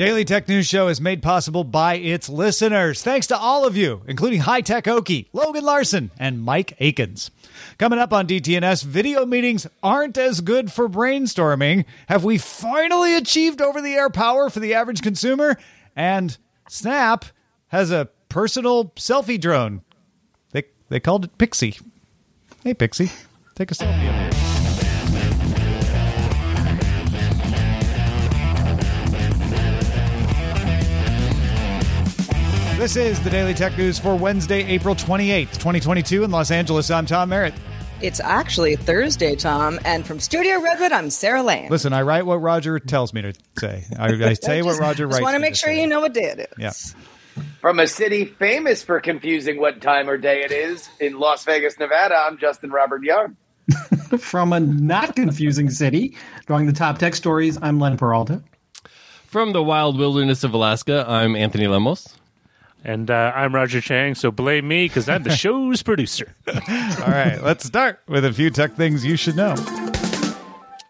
Daily Tech News Show is made possible by its listeners. Thanks to all of you, including High Tech Okie, Logan Larson, and Mike Akins. Coming up on DTNS, video meetings aren't as good for brainstorming. Have we finally achieved over the air power for the average consumer? And Snap has a personal selfie drone. They, they called it Pixy. Hey, Pixy, take a selfie This is the Daily Tech News for Wednesday, April 28th, 2022 in Los Angeles. I'm Tom Merritt. It's actually Thursday, Tom, and from Studio Redwood, I'm Sarah Lane. Listen, I write what Roger tells me to say. I, I say what Roger writes. Just want to make sure say. you know what day it is. Yeah. From a city famous for confusing what time or day it is in Las Vegas, Nevada, I'm Justin Robert Young. From a not confusing city, drawing the top tech stories, I'm Len Peralta. From the wild wilderness of Alaska, I'm Anthony Lemos. And uh, I'm Roger Chang, so blame me because I'm the show's producer. All right, let's start with a few tech things you should know.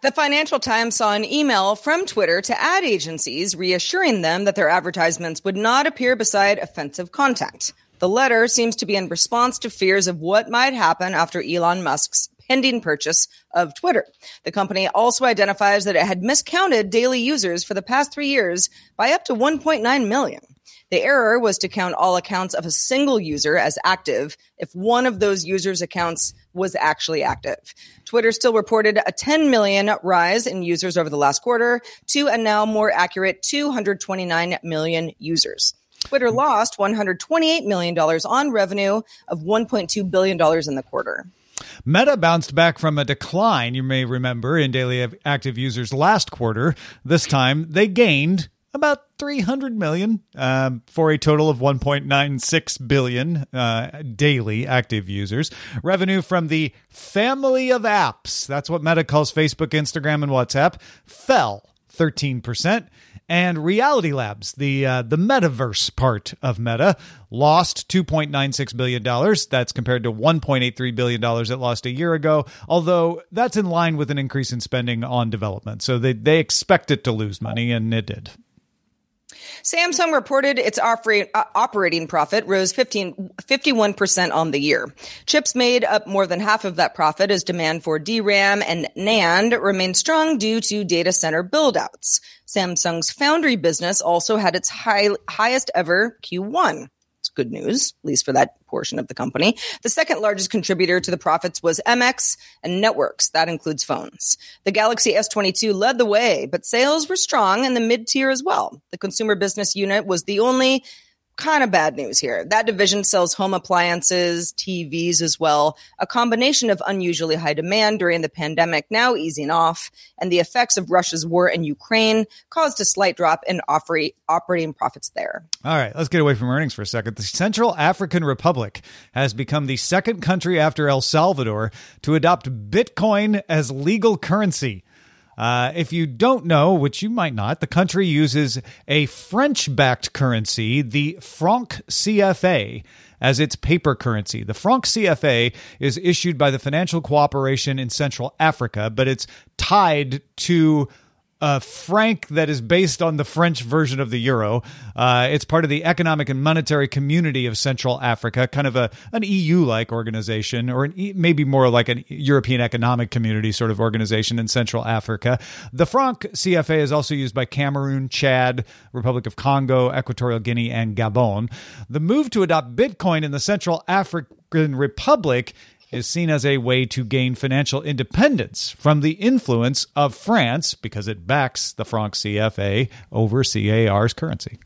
The Financial Times saw an email from Twitter to ad agencies reassuring them that their advertisements would not appear beside offensive content. The letter seems to be in response to fears of what might happen after Elon Musk's pending purchase of Twitter. The company also identifies that it had miscounted daily users for the past three years by up to 1.9 million. The error was to count all accounts of a single user as active if one of those users' accounts was actually active. Twitter still reported a 10 million rise in users over the last quarter to a now more accurate 229 million users. Twitter lost $128 million on revenue of $1.2 billion in the quarter. Meta bounced back from a decline, you may remember, in daily active users last quarter. This time they gained about 300 million um, for a total of 1.96 billion uh, daily active users. Revenue from the family of apps, that's what Meta calls Facebook, Instagram, and WhatsApp, fell 13%. And Reality Labs, the uh, the metaverse part of Meta, lost 2.96 billion dollars. That's compared to 1.83 billion dollars it lost a year ago. Although that's in line with an increase in spending on development, so they they expect it to lose money, and it did. Samsung reported its uh, operating profit rose 15, 51% on the year. Chips made up more than half of that profit as demand for DRAM and NAND remained strong due to data center buildouts. Samsung's foundry business also had its high, highest ever Q1 good news, at least for that portion of the company. The second largest contributor to the profits was MX and networks. That includes phones. The Galaxy S22 led the way, but sales were strong in the mid tier as well. The consumer business unit was the only kind of bad news here. That division sells home appliances, TVs as well, a combination of unusually high demand during the pandemic now easing off, and the effects of Russia's war in Ukraine caused a slight drop in operating profits there. All right, let's get away from earnings for a second. The Central African Republic has become the second country after El Salvador to adopt Bitcoin as legal currency. Uh, if you don't know, which you might not, the country uses a French backed currency, the franc CFA. as its paper currency. The franc CFA is issued by the Financial Cooperation in Central Africa, but it's tied to a franc that is based on the French version of the euro. Uh, it's part of the Economic and Monetary Community of Central Africa, kind of a an EU like organization, or e- maybe more like an European Economic Community sort of organization in Central Africa. The franc CFA is also used by Cameroon, Chad, Republic of Congo, Equatorial Guinea, and Gabon. The move to adopt Bitcoin in the Central African Republic is seen as a way to gain financial independence from the influence of France because it backs the franc CFA over CAR's currency.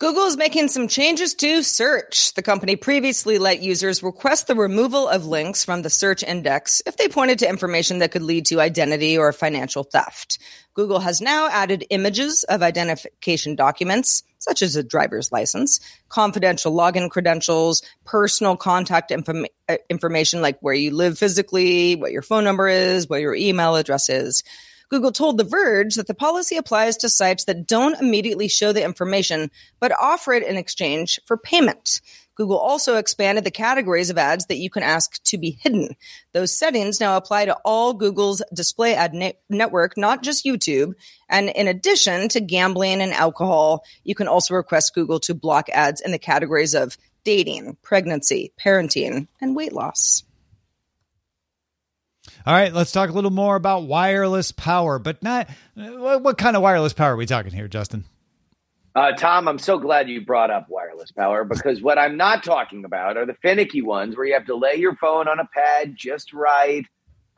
Google is making some changes to search. The company previously let users request the removal of links from the search index if they pointed to information that could lead to identity or financial theft. Google has now added images of identification documents, such as a driver's license, confidential login credentials, personal contact inform- uh, information like where you live physically, what your phone number is, what your email address is. Google told The Verge that the policy applies to sites that don't immediately show the information, but offer it in exchange for payment. Google also expanded the categories of ads that you can ask to be hidden. Those settings now apply to all Google's display ad ne- network, not just YouTube. And in addition to gambling and alcohol, you can also request Google to block ads in the categories of dating, pregnancy, parenting, and weight loss. All right, let's talk a little more about wireless power, but not what, kind of wireless power are we talking here, Justin? Uh, Tom, I'm so glad you brought up wireless power because what I'm not talking about are the finicky ones where you have to lay your phone on a pad just right.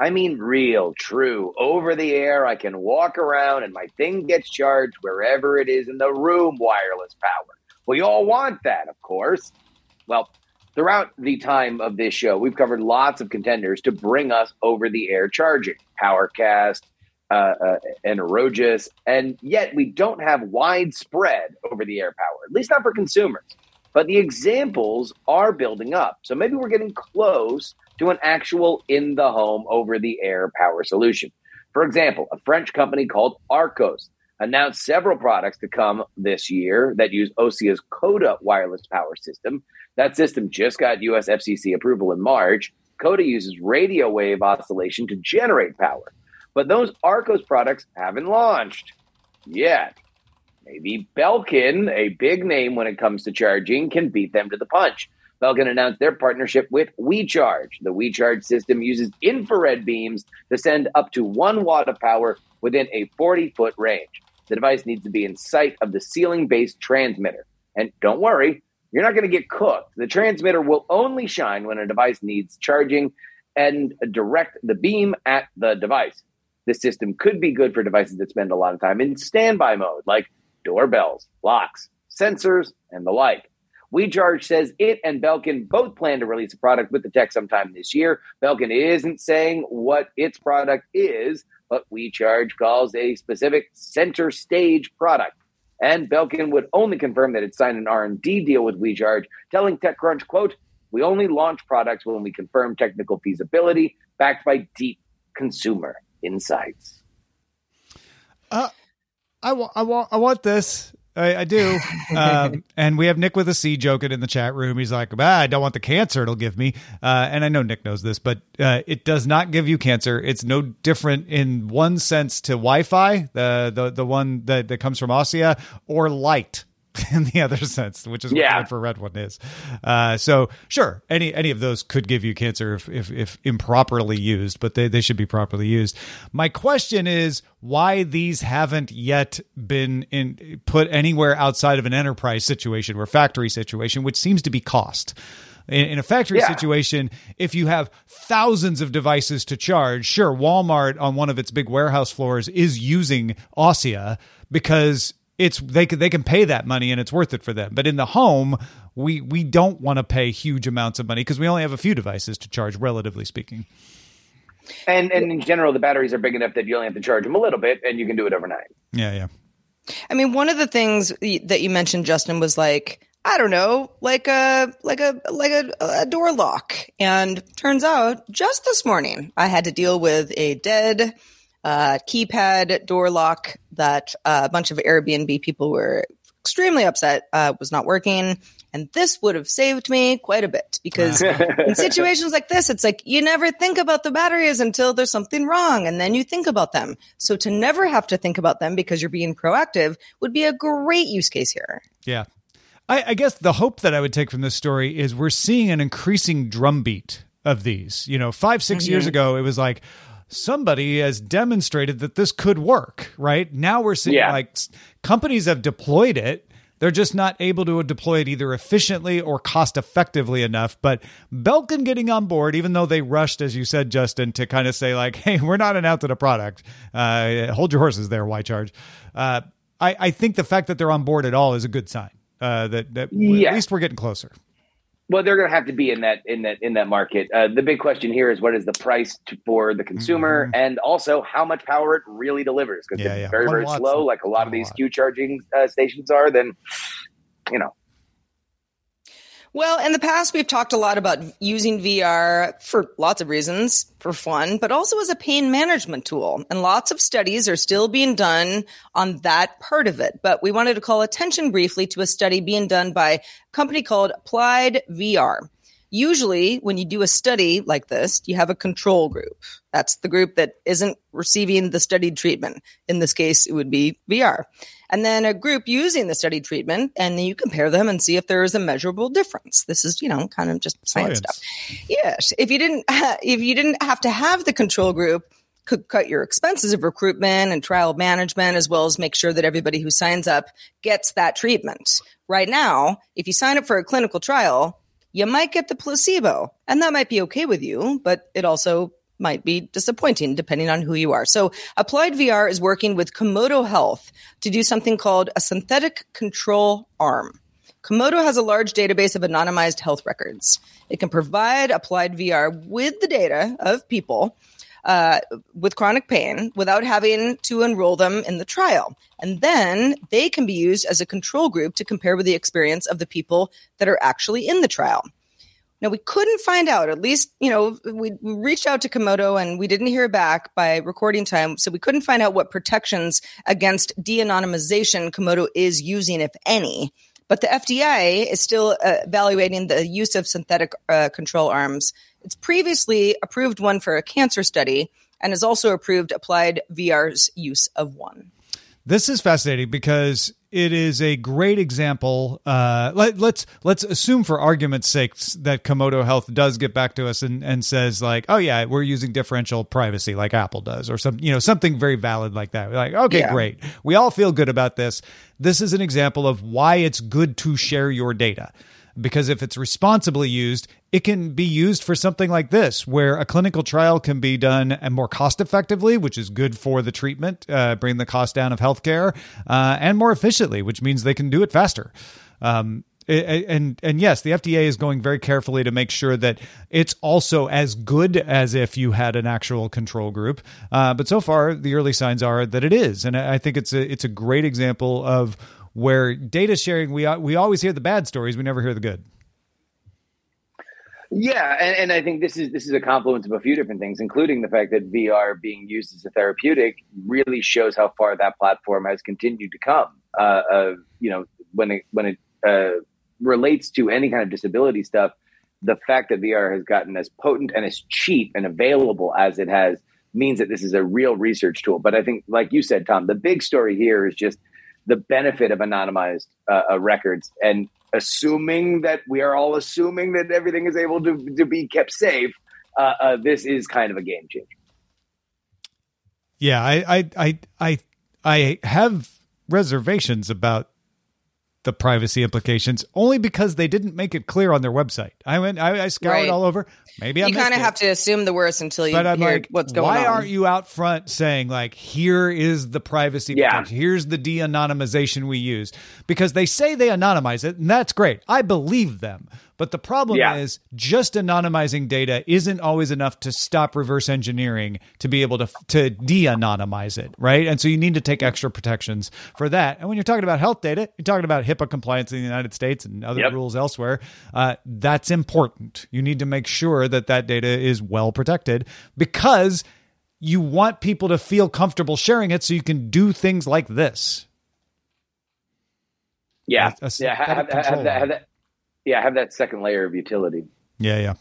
I mean, real, true, over the air. I can walk around and my thing gets charged wherever it is in the room, wireless power. You all want that, of course. Well, throughout the time of this show, we've covered lots of contenders to bring us over the air charging Powercast, uh, uh, and Energous, and yet we don't have widespread over the air power, at least not for consumers. But the examples are building up. So maybe we're getting close to an actual in the home over the air power solution. For example, a French company called Archos announced several products to come this year that use Ossia's Cota wireless power system. That system just got US FCC approval in March. Cota uses radio wave oscillation to generate power. But those Archos products haven't launched yet. Maybe Belkin, a big name when it comes to charging, can beat them to the punch. Belkin announced their partnership with Wi-Charge. The Wi-Charge system uses infrared beams to send up to one watt of power within a 40 foot range. The device needs to be in sight of the ceiling based transmitter. And don't worry, you're not going to get cooked. The transmitter will only shine when a device needs charging and direct the beam at the device. This system could be good for devices that spend a lot of time in standby mode, like doorbells, locks, sensors, and the like. Wi-Charge says it and Belkin both plan to release a product with the tech sometime this year. Belkin isn't saying what its product is, but Wi-Charge calls a specific center stage product. And Belkin would only confirm that it signed an R&D deal with Wi-Charge, telling TechCrunch, quote, we only launch products when we confirm technical feasibility backed by deep consumer insights. Uh, I want, I want, I want this. I, I do. um, and we have Nick with a C joking in the chat room. He's like, ah, I don't want the cancer it'll give me. Uh, and I know Nick knows this, but uh, it does not give you cancer. It's no different in one sense to Wi Fi, the, the, the one that, that comes from Ossia, or light. in the other sense, which is Yeah. what for red one is. Uh, so sure, any any of those could give you cancer if, if if improperly used, but they, they should be properly used. My question is why these haven't yet been in put anywhere outside of an enterprise situation or factory situation, which seems to be cost. In, in a factory Yeah. situation, if you have thousands of devices to charge, sure, Walmart on one of its big warehouse floors is using Ossia because it's they can they can pay that money and it's worth it for them. But in the home, we we don't want to pay huge amounts of money because we only have a few devices to charge, relatively speaking. And and in general, the batteries are big enough that you only have to charge them a little bit, and you can do it overnight. Yeah, yeah. I mean, one of the things that you mentioned, Justin, was like, I don't know, like a like a like a, a door lock. And turns out, just this morning, I had to deal with a dead uh, keypad door lock that uh, a bunch of Airbnb people were extremely upset uh, was not working. And this would have saved me quite a bit because in situations like this, it's like you never think about the batteries until there's something wrong and then you think about them. So to never have to think about them because you're being proactive would be a great use case here. Yeah. I, I guess the hope that I would take from this story is we're seeing an increasing drumbeat of these. You know, five, 6 years ago, it was like, somebody has demonstrated that this could work, right? Now we're seeing Yeah. like companies have deployed it. They're just not able to deploy it either efficiently or cost effectively enough. But Belkin getting on board, even though they rushed, as you said, Justin, to kind of say like, "Hey, we're not announcing a product. Uh, hold your horses there. Wi-Charge?" Uh, I, I think the fact that they're on board at all is a good sign. Uh, that that Yeah. at least we're getting closer. Well, they're going to have to be in that in that in that market. Uh, the big question here is what is the price to, for the consumer, and also how much power it really delivers. Because Mm-hmm. Yeah, if yeah. it's very One very slow, like a lot of these. Qi charging uh, stations are, then you know. Well, in the past, we've talked a lot about using VR for lots of reasons, for fun, but also as a pain management tool. And lots of studies are still being done on that part of it. But we wanted to call attention briefly to a study being done by a company called Applied VR. Usually, when you do a study like this, you have a control group. That's the group that isn't receiving the studied treatment. In this case, it would be VR. And then a group using the studied treatment, and then you compare them and see if there is a measurable difference. This is, you know, kind of just science, Science. stuff. Yes. If you didn't, if you didn't have to have the control group, could cut your expenses of recruitment and trial management, as well as make sure that everybody who signs up gets that treatment. Right now, if you sign up for a clinical trial, you might get the placebo, and that might be okay with you, but it also might be disappointing depending on who you are. So Applied VR is working with Komodo Health to do something called a synthetic control arm. Komodo has a large database of anonymized health records. It can provide Applied VR with the data of people uh, with chronic pain without having to enroll them in the trial. And then they can be used as a control group to compare with the experience of the people that are actually in the trial. Now, we couldn't find out, at least, you know, we reached out to Komodo and we didn't hear back by recording time. So we couldn't find out what protections against de anonymization Komodo is using, if any. But the FDA is still uh, evaluating the use of synthetic uh, control arms. It's previously approved one for a cancer study and has also approved applied VR's use of one. This is fascinating because it is a great example. Uh, let, let's let's assume, for argument's sake, that Komodo Health does get back to us and, and says like, "Oh yeah, we're using differential privacy like Apple does," or some you know something very valid like that. We're like, okay, Yeah. great, we all feel good about this. This is an example of why it's good to share your data. Because if it's responsibly used, it can be used for something like this, where a clinical trial can be done and more cost effectively, which is good for the treatment, uh, bring the cost down of healthcare, uh, and more efficiently, which means they can do it faster. Um, and and yes, the FDA is going very carefully to make sure that it's also as good as if you had an actual control group. Uh, but so far, the early signs are that it is, and I think it's a it's a great example of where data sharing we we always hear the bad stories, we never hear the good. Yeah, and, and I think this is this is a confluence of a few different things, including the fact that VR being used as a therapeutic really shows how far that platform has continued to come. Uh, uh, you know, when it when it uh, relates to any kind of disability stuff, the fact that VR has gotten as potent and as cheap and available as it has means that this is a real research tool. But I think, like you said, Tom, the big story here is just the benefit of anonymized uh, uh, records and assuming that we are all assuming that everything is able to, to be kept safe uh, uh, this is kind of a game changer. Yeah, I I I I, I have reservations about the privacy implications only because they didn't make it clear on their website. I went, I, I scoured Right. all over. Maybe I you missed kind of have to assume the worst until you but I'm hear like, what's going why on. Why aren't you out front saying like, here is the privacy Yeah. protection, here's the de-anonymization we use? Because they say they anonymize it, and that's great. I believe them. But the problem Yeah. is just anonymizing data isn't always enough to stop reverse engineering to be able to to de-anonymize it, right? And so you need to take extra protections for that. And when you're talking about health data, you're talking about HIPAA compliance in the United States and other Yep. rules elsewhere. Uh, that's important. You need to make sure that that data is well protected because you want people to feel comfortable sharing it so you can do things like this. yeah A- a yeah have, have, have, control that, have that Yeah, I have that second layer of utility. Yeah, yeah.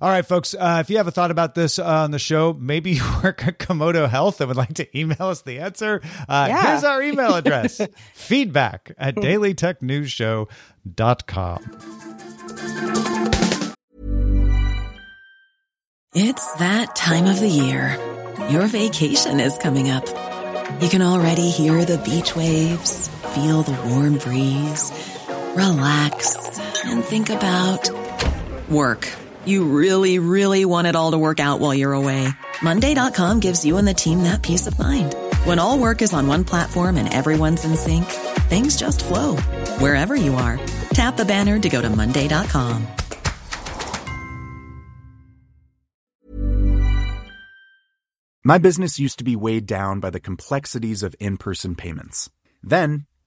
All right, folks. Uh, if you have a thought about this uh, on the show, maybe you work at Komodo Health and would like to email us the answer. Uh, Yeah. Here's our email address feedback at dailytechnewsshow.com. It's that time of the year. Your vacation is coming up. You can already hear the beach waves, feel the warm breeze, relax, and think about work. You really, really want it all to work out while you're away. Monday.com gives you and the team that peace of mind. When all work is on one platform and everyone's in sync, things just flow wherever you are. Tap the banner to go to Monday.com. My business used to be weighed down by the complexities of in person payments. Then,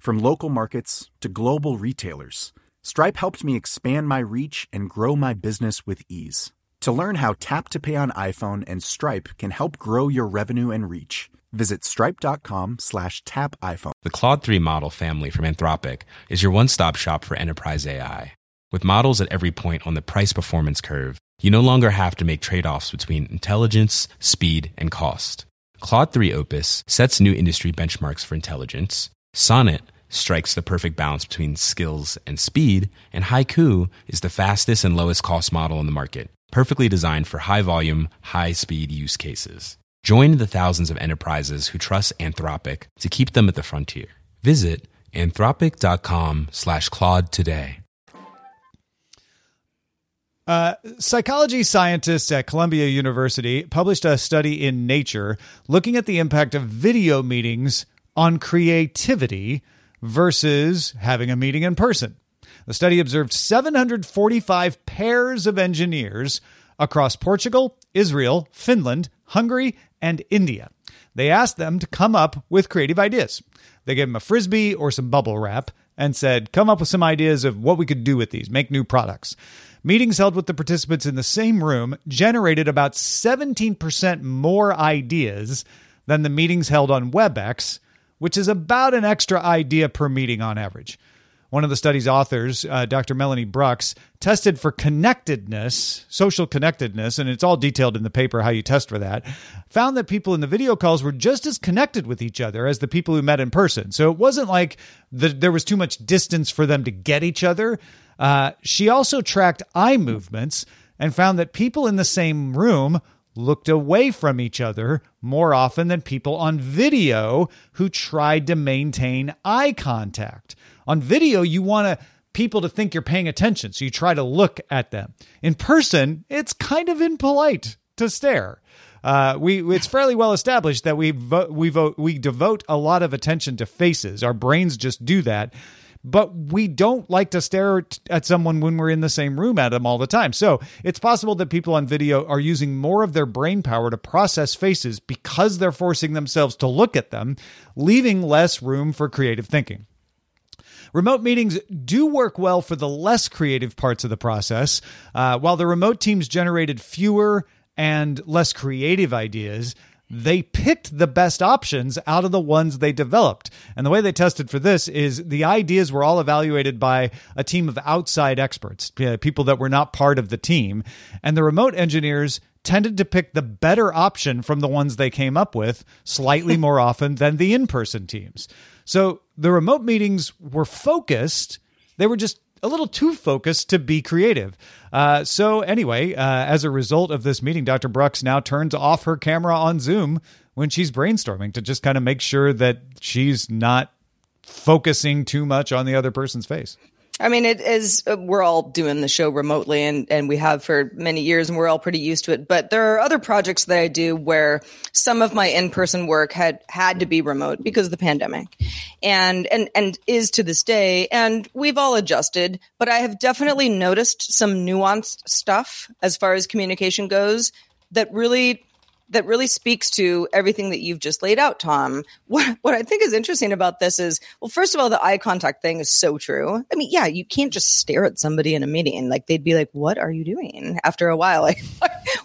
From local markets to global retailers, Stripe helped me expand my reach and grow my business with ease. To learn how Tap to Pay on iPhone and Stripe can help grow your revenue and reach, visit stripe.com slash tap iPhone. The Claude 3 model family from Anthropic is your one stop shop for enterprise AI. With models at every point on the price performance curve, you no longer have to make trade offs between intelligence, speed, and cost. Claude 3 Opus sets new industry benchmarks for intelligence. Sonnet strikes the perfect balance between skills and speed. And Haiku is the fastest and lowest cost model in the market, perfectly designed for high volume, high speed use cases. Join the thousands of enterprises who trust Anthropic to keep them at the frontier. Visit anthropic.com slash Claude today. Uh, psychology scientists at Columbia University published a study in Nature looking at the impact of video meetings on creativity versus having a meeting in person. The study observed 745 pairs of engineers across Portugal, Israel, Finland, Hungary, and India. They asked them to come up with creative ideas. They gave them a frisbee or some bubble wrap and said, Come up with some ideas of what we could do with these, make new products. Meetings held with the participants in the same room generated about 17% more ideas than the meetings held on WebEx, which is about an extra idea per meeting on average. One of the study's authors, uh, Dr. Melanie Brucks, tested for connectedness, social connectedness, and it's all detailed in the paper how you test for that. Found that people in the video calls were just as connected with each other as the people who met in person. So it wasn't like the, there was too much distance for them to get each other. Uh, she also tracked eye movements and found that people in the same room looked away from each other more often than people on video who tried to maintain eye contact. On video, you want to people to think you're paying attention, so you try to look at them. In person, it's kind of impolite to stare. Uh, we it's fairly well established that we vo- we vote we devote a lot of attention to faces. Our brains just do that but we don't like to stare at someone when we're in the same room at them all the time. So it's possible that people on video are using more of their brain power to process faces because they're forcing themselves to look at them, leaving less room for creative thinking. Remote meetings do work well for the less creative parts of the process. Uh, while the remote teams generated fewer and less creative ideas, they picked the best options out of the ones they developed. And the way they tested for this is the ideas were all evaluated by a team of outside experts, uh, people that were not part of the team. And the remote engineers tended to pick the better option from the ones they came up with slightly more often than the in person teams. So the remote meetings were focused, they were just a little too focused to be creative. Uh, so, anyway, uh, as a result of this meeting, Dr. Brucks now turns off her camera on Zoom when she's brainstorming to just kind of make sure that she's not focusing too much on the other person's face. I mean, it is, uh, we're all doing the show remotely and, and we have for many years and we're all pretty used to it. But there are other projects that I do where some of my in person work had had to be remote because of the pandemic. and and and is to this day and we've all adjusted but i have definitely noticed some nuanced stuff as far as communication goes that really that really speaks to everything that you've just laid out, Tom. What what I think is interesting about this is, well, first of all, the eye contact thing is so true. I mean, yeah, you can't just stare at somebody in a meeting. Like they'd be like, "What are you doing?" After a while, like,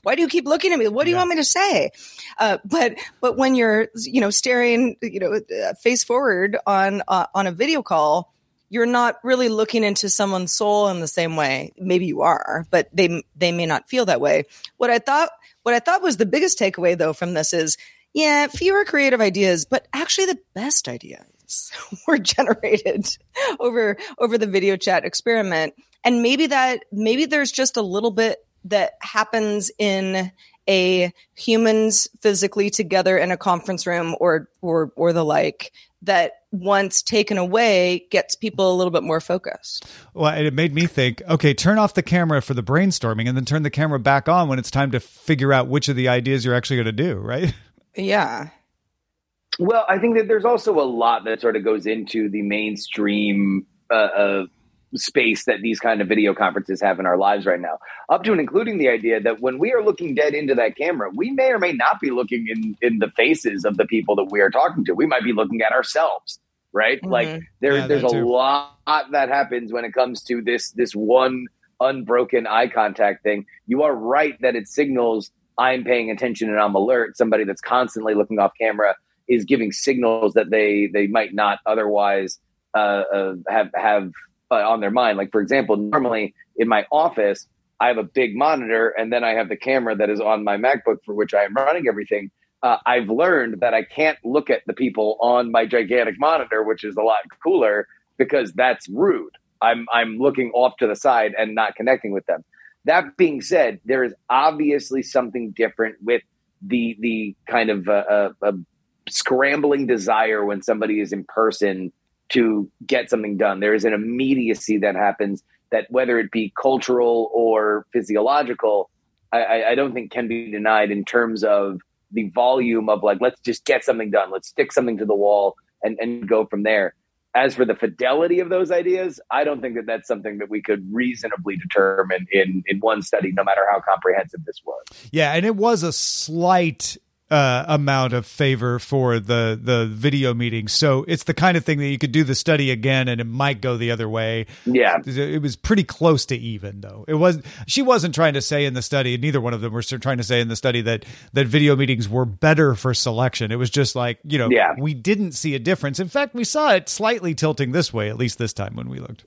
"Why do you keep looking at me? What do you want me to say?" Uh, but but when you're you know staring you know uh, face forward on uh, on a video call you're not really looking into someone's soul in the same way. Maybe you are, but they they may not feel that way. What I thought what I thought was the biggest takeaway though from this is yeah, fewer creative ideas, but actually the best ideas were generated over over the video chat experiment. And maybe that maybe there's just a little bit that happens in a humans physically together in a conference room or or or the like that once taken away gets people a little bit more focused. Well, it made me think, okay, turn off the camera for the brainstorming and then turn the camera back on when it's time to figure out which of the ideas you're actually going to do, right? Yeah. Well, I think that there's also a lot that sort of goes into the mainstream uh, uh, space that these kind of video conferences have in our lives right now, up to and including the idea that when we are looking dead into that camera, we may or may not be looking in in the faces of the people that we are talking to. We might be looking at ourselves, right? Mm-hmm. Like there, Yeah, there's a too. lot that happens when it comes to this this one unbroken eye contact thing. You are right that it signals I'm paying attention and I'm alert. Somebody that's constantly looking off camera is giving signals that they they might not otherwise uh, uh, have have uh, on their mind. Like for example, normally in my office, I have a big monitor, and then I have the camera that is on my MacBook for which I am running everything. Uh, I've learned that I can't look at the people on my gigantic monitor, which is a lot cooler, because that's rude. I'm I'm looking off to the side and not connecting with them. That being said, there is obviously something different with the the kind of uh, uh, uh, scrambling desire when somebody is in person to get something done. There is an immediacy that happens that whether it be cultural or physiological, I, I, don't think can be denied in terms of the volume of like, let's just get something done. Let's stick something to the wall and, and go from there. As for the fidelity of those ideas, I don't think that that's something that we could reasonably determine in, in one study, no matter how comprehensive this was. Yeah, and it was a slight uh, amount of favor for the the video meeting. So it's the kind of thing that you could do the study again, and it might go the other way. Yeah, it was pretty close to even, though. It was she wasn't trying to say in the study, neither one of them were trying to say in the study that that video meetings were better for selection. It was just like you know, Yeah. we didn't see a difference. In fact, we saw it slightly tilting this way, at least this time when we looked.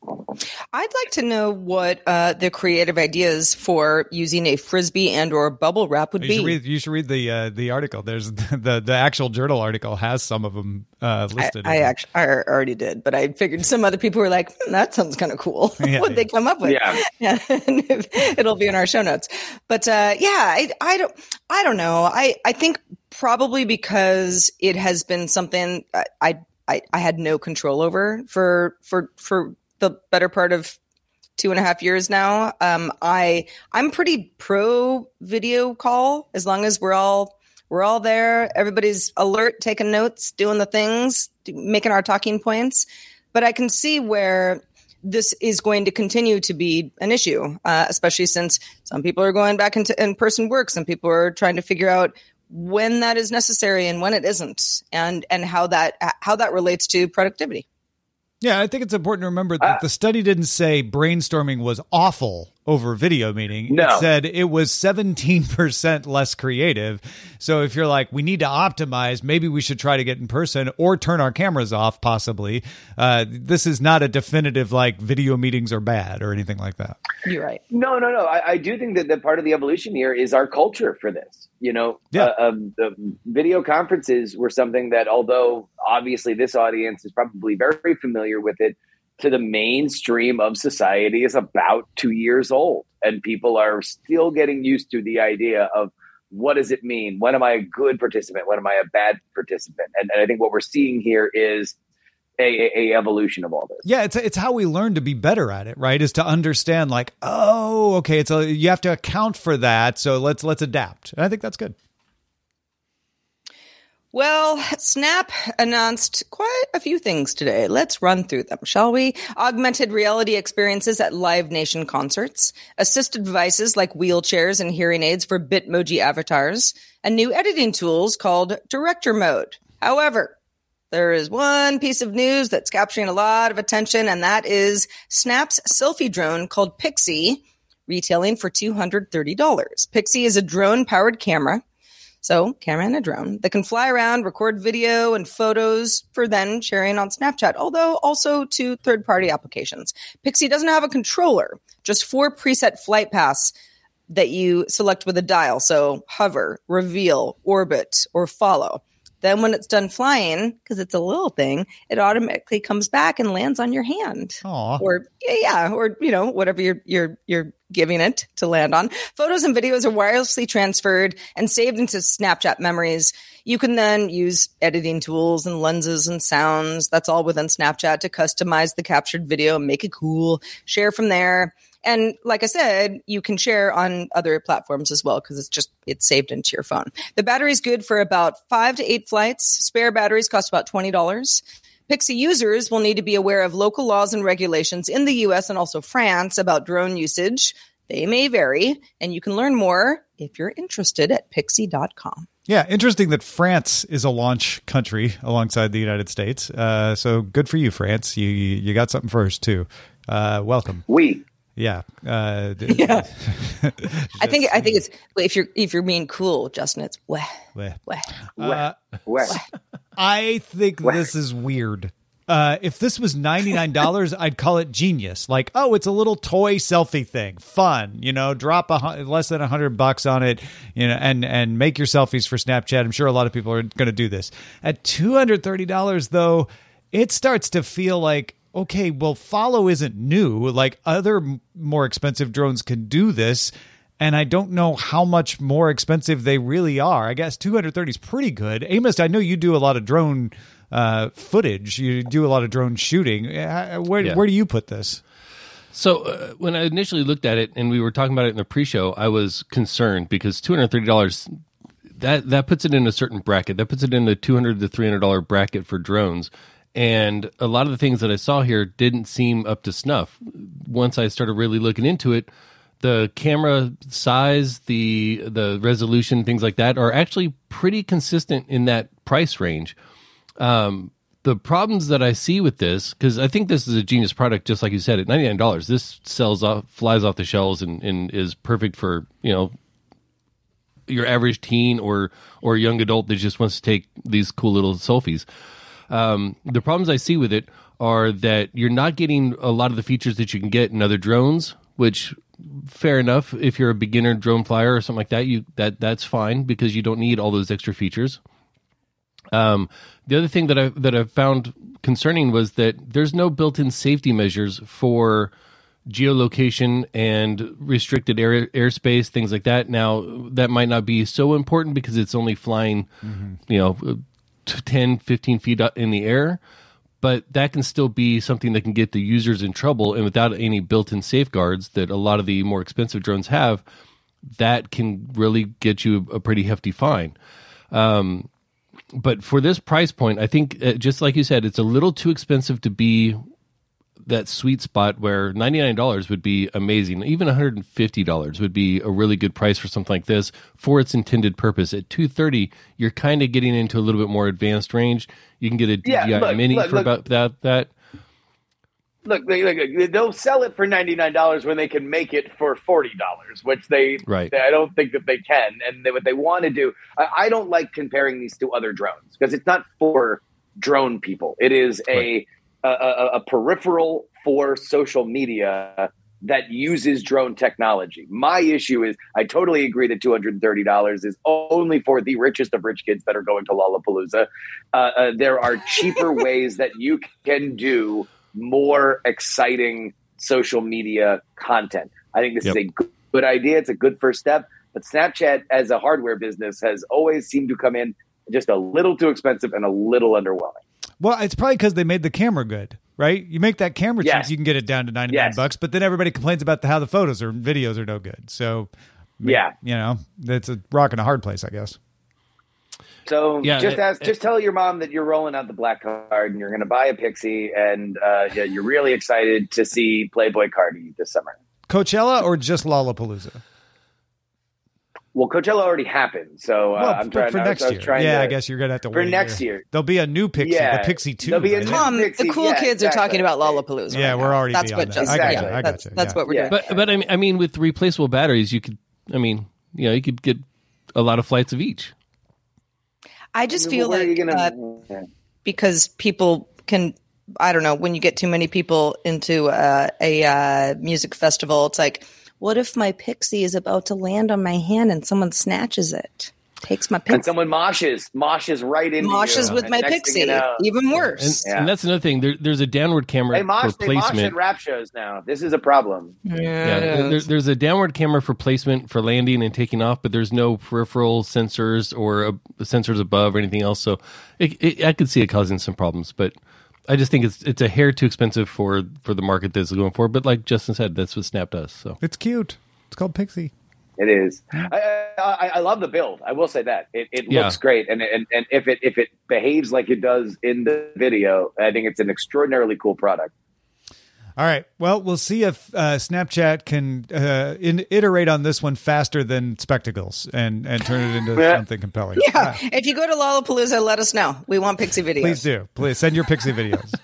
I'd like to know what uh, the creative ideas for using a frisbee and or bubble wrap would You be. read. You should read the uh, the article. There's the the actual journal article has some of them uh, listed. I actually I already did, but I figured some other people were like, hmm, "That sounds kind of cool." Yeah, what they come up with? Yeah. yeah. It'll be in our show notes. But uh, yeah, I, I don't I don't know. I I think probably because it has been something I I I, I had no control over for for for the better part of two and a half years now. Um, I I'm pretty pro video call as long as we're all we're all there. Everybody's alert, taking notes, doing the things, making our talking points. But I can see where this is going to continue to be an issue, uh, especially since some people are going back into in-person work. Some people are trying to figure out when that is necessary and when it isn't, and and how that how that relates to productivity. Yeah, I think it's important to remember that the study didn't say brainstorming was awful over video meeting. No. It said it was 17% less creative. So if you're like, we need to optimize, maybe we should try to get in person or turn our cameras off, possibly. Uh, this is not a definitive like video meetings are bad or anything like that. You're right. No, no, no. I, I do think that, that part of the evolution here is our culture for this. You know, Yeah. uh, um, the video conferences were something that, although obviously this audience is probably very familiar with it, to the mainstream of society is about two years old, and people are still getting used to the idea of what does it mean? When am I a good participant? When am I a bad participant? And, and I think what we're seeing here is a, a, evolution of all this. Yeah, it's it's how we learn to be better at it, right? Is to understand like, oh, okay, it's a you have to account for that, so let's let's adapt. And I think that's good. Well, Snap announced quite a few things today. Let's run through them, shall we? Augmented reality experiences at Live Nation concerts, assisted devices like wheelchairs and hearing aids for Bitmoji avatars, and new editing tools called Director Mode. However, there is one piece of news that's capturing a lot of attention, and that is Snap's selfie drone called Pixy, retailing for $230. Pixy is a drone powered camera so, camera and a drone that can fly around, record video and photos for then sharing on Snapchat, although also to third party applications. Pixy doesn't have a controller, just four preset flight paths that you select with a dial. So, hover, reveal, orbit, or follow. Then, when it's done flying, because it's a little thing, it automatically comes back and lands on your hand. Aw. Or yeah, yeah, or you know, whatever you're you're you're giving it to land on. Photos and videos are wirelessly transferred and saved into Snapchat memories. You can then use editing tools and lenses and sounds. That's all within Snapchat to customize the captured video, make it cool, share from there. And like I said, you can share on other platforms as well because it's just it's saved into your phone. The battery's good for about five to eight flights. Spare batteries cost about twenty dollars. Pixy users will need to be aware of local laws and regulations in the US and also France about drone usage. They may vary, and you can learn more if you're interested at pixy.com. Yeah, interesting that France is a launch country alongside the United States. Uh, so good for you, France. You you got something first too. Uh, welcome. We. Yeah. Uh, Yeah. I think I think it's if you're if you're being cool, Justin, it's weh, Weh. weh. Uh, Where? I think this is weird. Uh, if this was ninety nine dollars, I'd call it genius. Like, oh, it's a little toy selfie thing, fun. You know, drop a less than a hundred bucks on it, you know, and and make your selfies for Snapchat. I'm sure a lot of people are going to do this. At two hundred thirty dollars, though, it starts to feel like okay, well, follow isn't new. Like other more expensive drones can do this. And I don't know how much more expensive they really are. I guess 230 is pretty good. Amos, I know you do a lot of drone uh, footage. You do a lot of drone shooting. Uh, Where Yeah. where do you put this? So uh, when I initially looked at it and we were talking about it in the pre-show, I was concerned because two hundred thirty dollars that that puts it in a certain bracket. That puts it in the two hundred to three hundred dollar bracket for drones. And a lot of the things that I saw here didn't seem up to snuff. Once I started really looking into it, the camera size, the the resolution, things like that are actually pretty consistent in that price range um, the problems that I see with this, because I think this is a genius product, just like you said, at ninety nine dollars, this sells off, flies off the shelves, and, and is perfect for you know your average teen or or young adult that just wants to take these cool little selfies. Um, the problems I see with it are that you're not getting a lot of the features that you can get in other drones, which fair enough if you're a beginner drone flyer or something like that you that that's fine because you don't need all those extra features um, the other thing that I that I found concerning was that there's no built-in safety measures for geolocation and restricted air, airspace, things like that. Now that might not be so important because it's only flying, you know, t- 10, 15 feet in the air. But that can still be something that can get the users in trouble, and without any built-in safeguards that a lot of the more expensive drones have, that can really get you a pretty hefty fine. Um, but for this price point, I think uh, just like you said, it's a little too expensive to be that sweet spot where ninety nine dollars would be amazing. Even one hundred and fifty dollars would be a really good price for something like this for its intended purpose. At two thirty, you're kind of getting into a little bit more advanced range. You can get a DJI Yeah, look, Mini look, for look. about that. That Look, they, look, they'll sell it for ninety nine dollars when they can make it for forty dollars, which they, Right. I don't think that they can. And they, what they want to do, I, I don't like comparing these to other drones because it's not for drone people. It is a, a, a a peripheral for social media that uses drone technology. My issue is I totally agree that $230 is only for the richest of rich kids that are going to Lollapalooza. Uh, uh, there are cheaper ways that you can do more exciting social media content. I think this Yep. is a good, good idea. It's a good first step. But Snapchat, as a hardware business, has always seemed to come in just a little too expensive and a little underwhelming. Well, it's probably because they made the camera good, right? You make that camera cheap, you can get it down to ninety nine Yes. bucks. But then everybody complains about the, how the photos or videos are no good. So, Yeah. you know, that's a rock and a hard place, I guess. So Yeah, just it- ask, just tell your mom that you're rolling out the black card and you're going to buy a Pixy, and uh, yeah, you're really excited to see Playboi Carti this summer. Coachella or just Lollapalooza? Well, Coachella already happened, so uh, well, I'm trying. for I was- next I was year. trying Yeah, to- I guess you're gonna have to for wait a next year. year. There'll be a new Pixy, Yeah. the Pixy Two. There'll be a right? new Tom, the cool yeah, kids are talking about Lollapalooza. Yeah, right we're already That's what that. just I got yeah, I got that's, you, that's yeah. what we're Yeah. doing. But but I mean, I mean, with replaceable batteries, you could. I mean, you know, you could get a lot of flights of each. I just feel where like gonna- uh, because people can i don't know when you get too many people into uh, a uh, music festival it's like what if my Pixy is about to land on my hand and someone snatches it takes my and Pixy someone moshes, moshes right into moshes you, with and my Pixy you know- even And, worse Yeah. and that's another thing. There, there's a downward camera They mosh, for they mosh at rap shows now. This is a problem. Yeah, there, there's a downward camera for placement for landing and taking off, but there's no peripheral sensors or uh, sensors above or anything else. So it, it, I could see it causing some problems, but I just think it's it's a hair too expensive for for the market that's going for. But like Justin said, that's what Snap does. So It's cute. It's called Pixy. It is. I, I, I love the build. I will say that it, it Yeah. looks great, and, and and if it if it behaves like it does in the video, I think it's an extraordinarily cool product. All right. Well, we'll see if uh, Snapchat can uh, in, iterate on this one faster than Spectacles and and turn it into Yeah. something compelling. yeah if you go to lollapalooza let us know we want Pixy videos Please do. Please send your Pixy videos.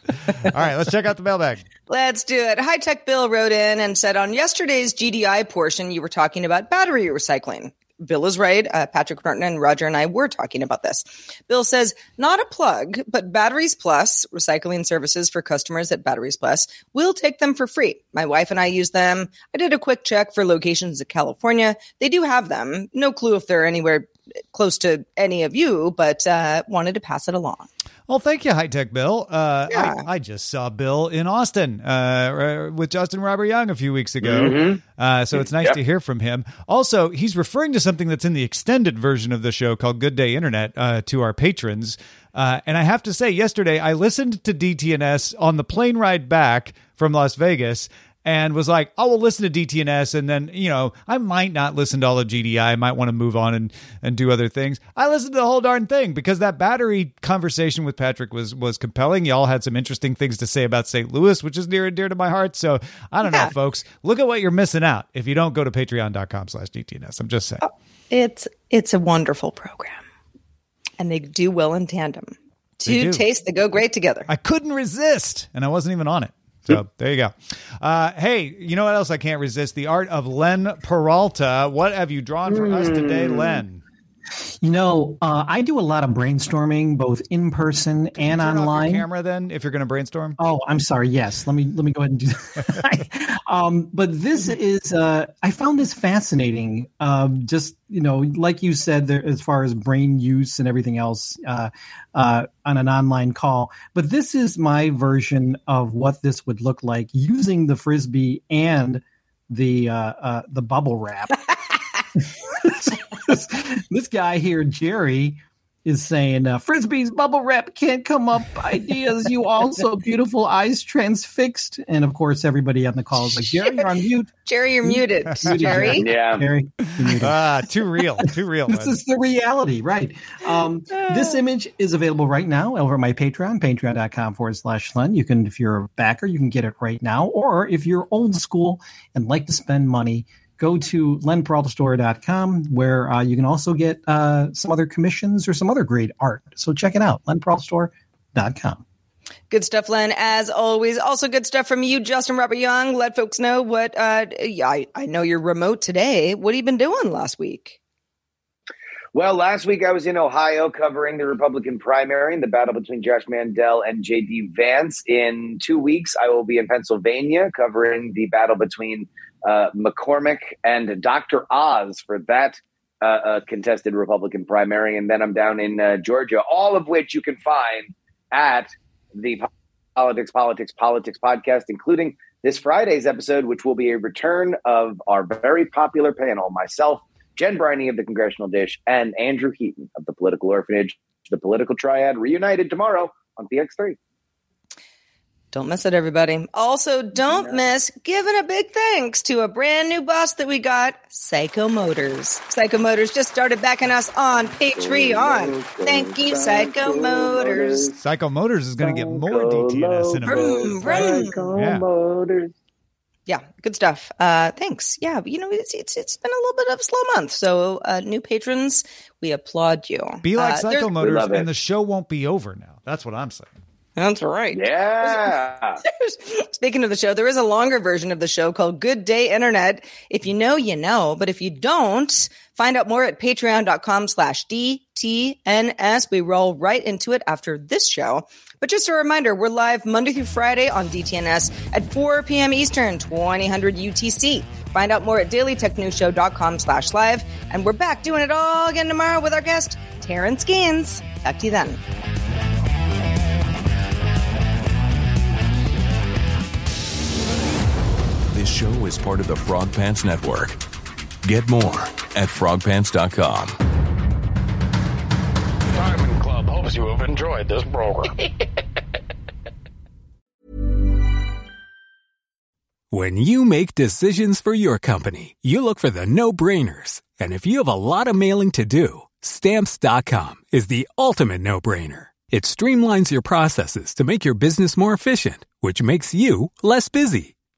All right. Let's check out the mailbag. Let's do it. High Tech Bill wrote in and said on yesterday's GDI portion, you were talking about battery recycling. Bill is right. Uh, Patrick Martin and Roger and I were talking about this. Bill says, not a plug, but Batteries Plus, recycling services for customers at Batteries Plus, will take them for free. My wife and I use them. I did a quick check for locations in California. They do have them. No clue if they're anywhere close to any of you, but uh, wanted to pass it along. Well, thank you, High Tech Bill. Uh, Yeah. I, I just saw Bill in Austin uh, with Justin Robert Young a few weeks ago. Uh, so it's nice Yep. to hear from him. Also, he's referring to something that's in the extended version of the show called Good Day Internet uh, to our patrons. Uh, and I have to say, yesterday I listened to DTNS on the plane ride back from Las Vegas and was like, oh I will listen to DTNS and then, you know, I might not listen to all of GDI. I might want to move on and, and do other things. I listened to the whole darn thing because that battery conversation with Patrick was was compelling. Y'all had some interesting things to say about St. Louis, which is near and dear to my heart. So I don't Yeah. know, folks. Look at what you're missing out if you don't go to patreon.com slash DTNS. I'm just saying. Oh, it's it's a wonderful program, and they do well in tandem. Two tastes that go great together. I couldn't resist, and I wasn't even on it. So there you go. Uh, hey, you know what else I can't resist? The art of Len Peralta. What have you drawn for us today, Len? You know, uh, I do a lot of brainstorming, both in person and Turn off your online. camera then, if you're going to brainstorm. Oh, I'm sorry. Yes, let me let me go ahead and do that. um, but this is uh, I found this fascinating. Um, just you know, like you said, there as far as brain use and everything else uh, uh, on an online call. But this is my version of what this would look like using the frisbee and the uh, uh, the bubble wrap. this guy here, Jerry, is saying uh, frisbee's bubble wrap can't come up ideas. You also beautiful eyes transfixed, and of course everybody on the call is like Jerry, you're on mute. Jerry, you're muted. Jerry, Yeah. Jerry, you're muted. Ah, too real, too real. This Len. is the reality, right? Um, this image is available right now over at my Patreon, patreon.com forward slash Len. You can, if you're a backer, you can get it right now. Or if you're old school and like to spend money, go to lenperaltastore.com where uh, you can also get uh, some other commissions or some other great art. So check it out, lenperaltastore.com. good stuff, Len. As always, also good stuff from you, Justin Robert Young. Let folks know what. Uh, I I know you're remote today. What have you been doing last week? Well, last week I was in Ohio covering the Republican primary and the battle between Josh Mandel and J.D. Vance. In two weeks, I will be in Pennsylvania covering the battle between uh, McCormick and Dr. Oz for that uh, uh, contested Republican primary. And then I'm down in uh, Georgia, all of which you can find at the Politics, Politics, Politics podcast, including this Friday's episode, which will be a return of our very popular panel, myself, Jen Briney of the Congressional Dish, and Andrew Heaton of the Political Orphanage. The Political Triad reunited tomorrow on PX3. Don't miss it, everybody. Also, don't miss giving a big thanks to a brand new boss that we got, Psycho Motors. Psycho Motors just started backing us on Patreon. Thank you, Psycho Motors. Psycho Motors is going to get more DTNS in a Vroom, minute. vroom. Yeah. Motors. Yeah, good stuff. Uh, thanks. Yeah, you know, it's, it's it's been a little bit of a slow month. So, uh, new patrons, we applaud you. Be like Uh, Psycho Motors, and the show won't be over now. That's what I'm saying. That's right. Yeah. Speaking of the show, there is a longer version of the show called Good Day Internet. If you know, you know. But if you don't, find out more at patreon.com slash DTNS. We roll right into it after this show. But just a reminder, we're live Monday through Friday on DTNS at 4 p.m. Eastern, 2000 UTC. Find out more at dailytechnewsshow.com slash live. And we're back doing it all again tomorrow with our guest, Terrence Gaines. Back to you then. Show is part of the Frog Pants Network. Get more at frogpants.com. Diamond Club hopes you have enjoyed this program. When you make decisions for your company, you look for the no brainers. And if you have a lot of mailing to do, stamps.com is the ultimate no brainer. It streamlines your processes to make your business more efficient, which makes you less busy.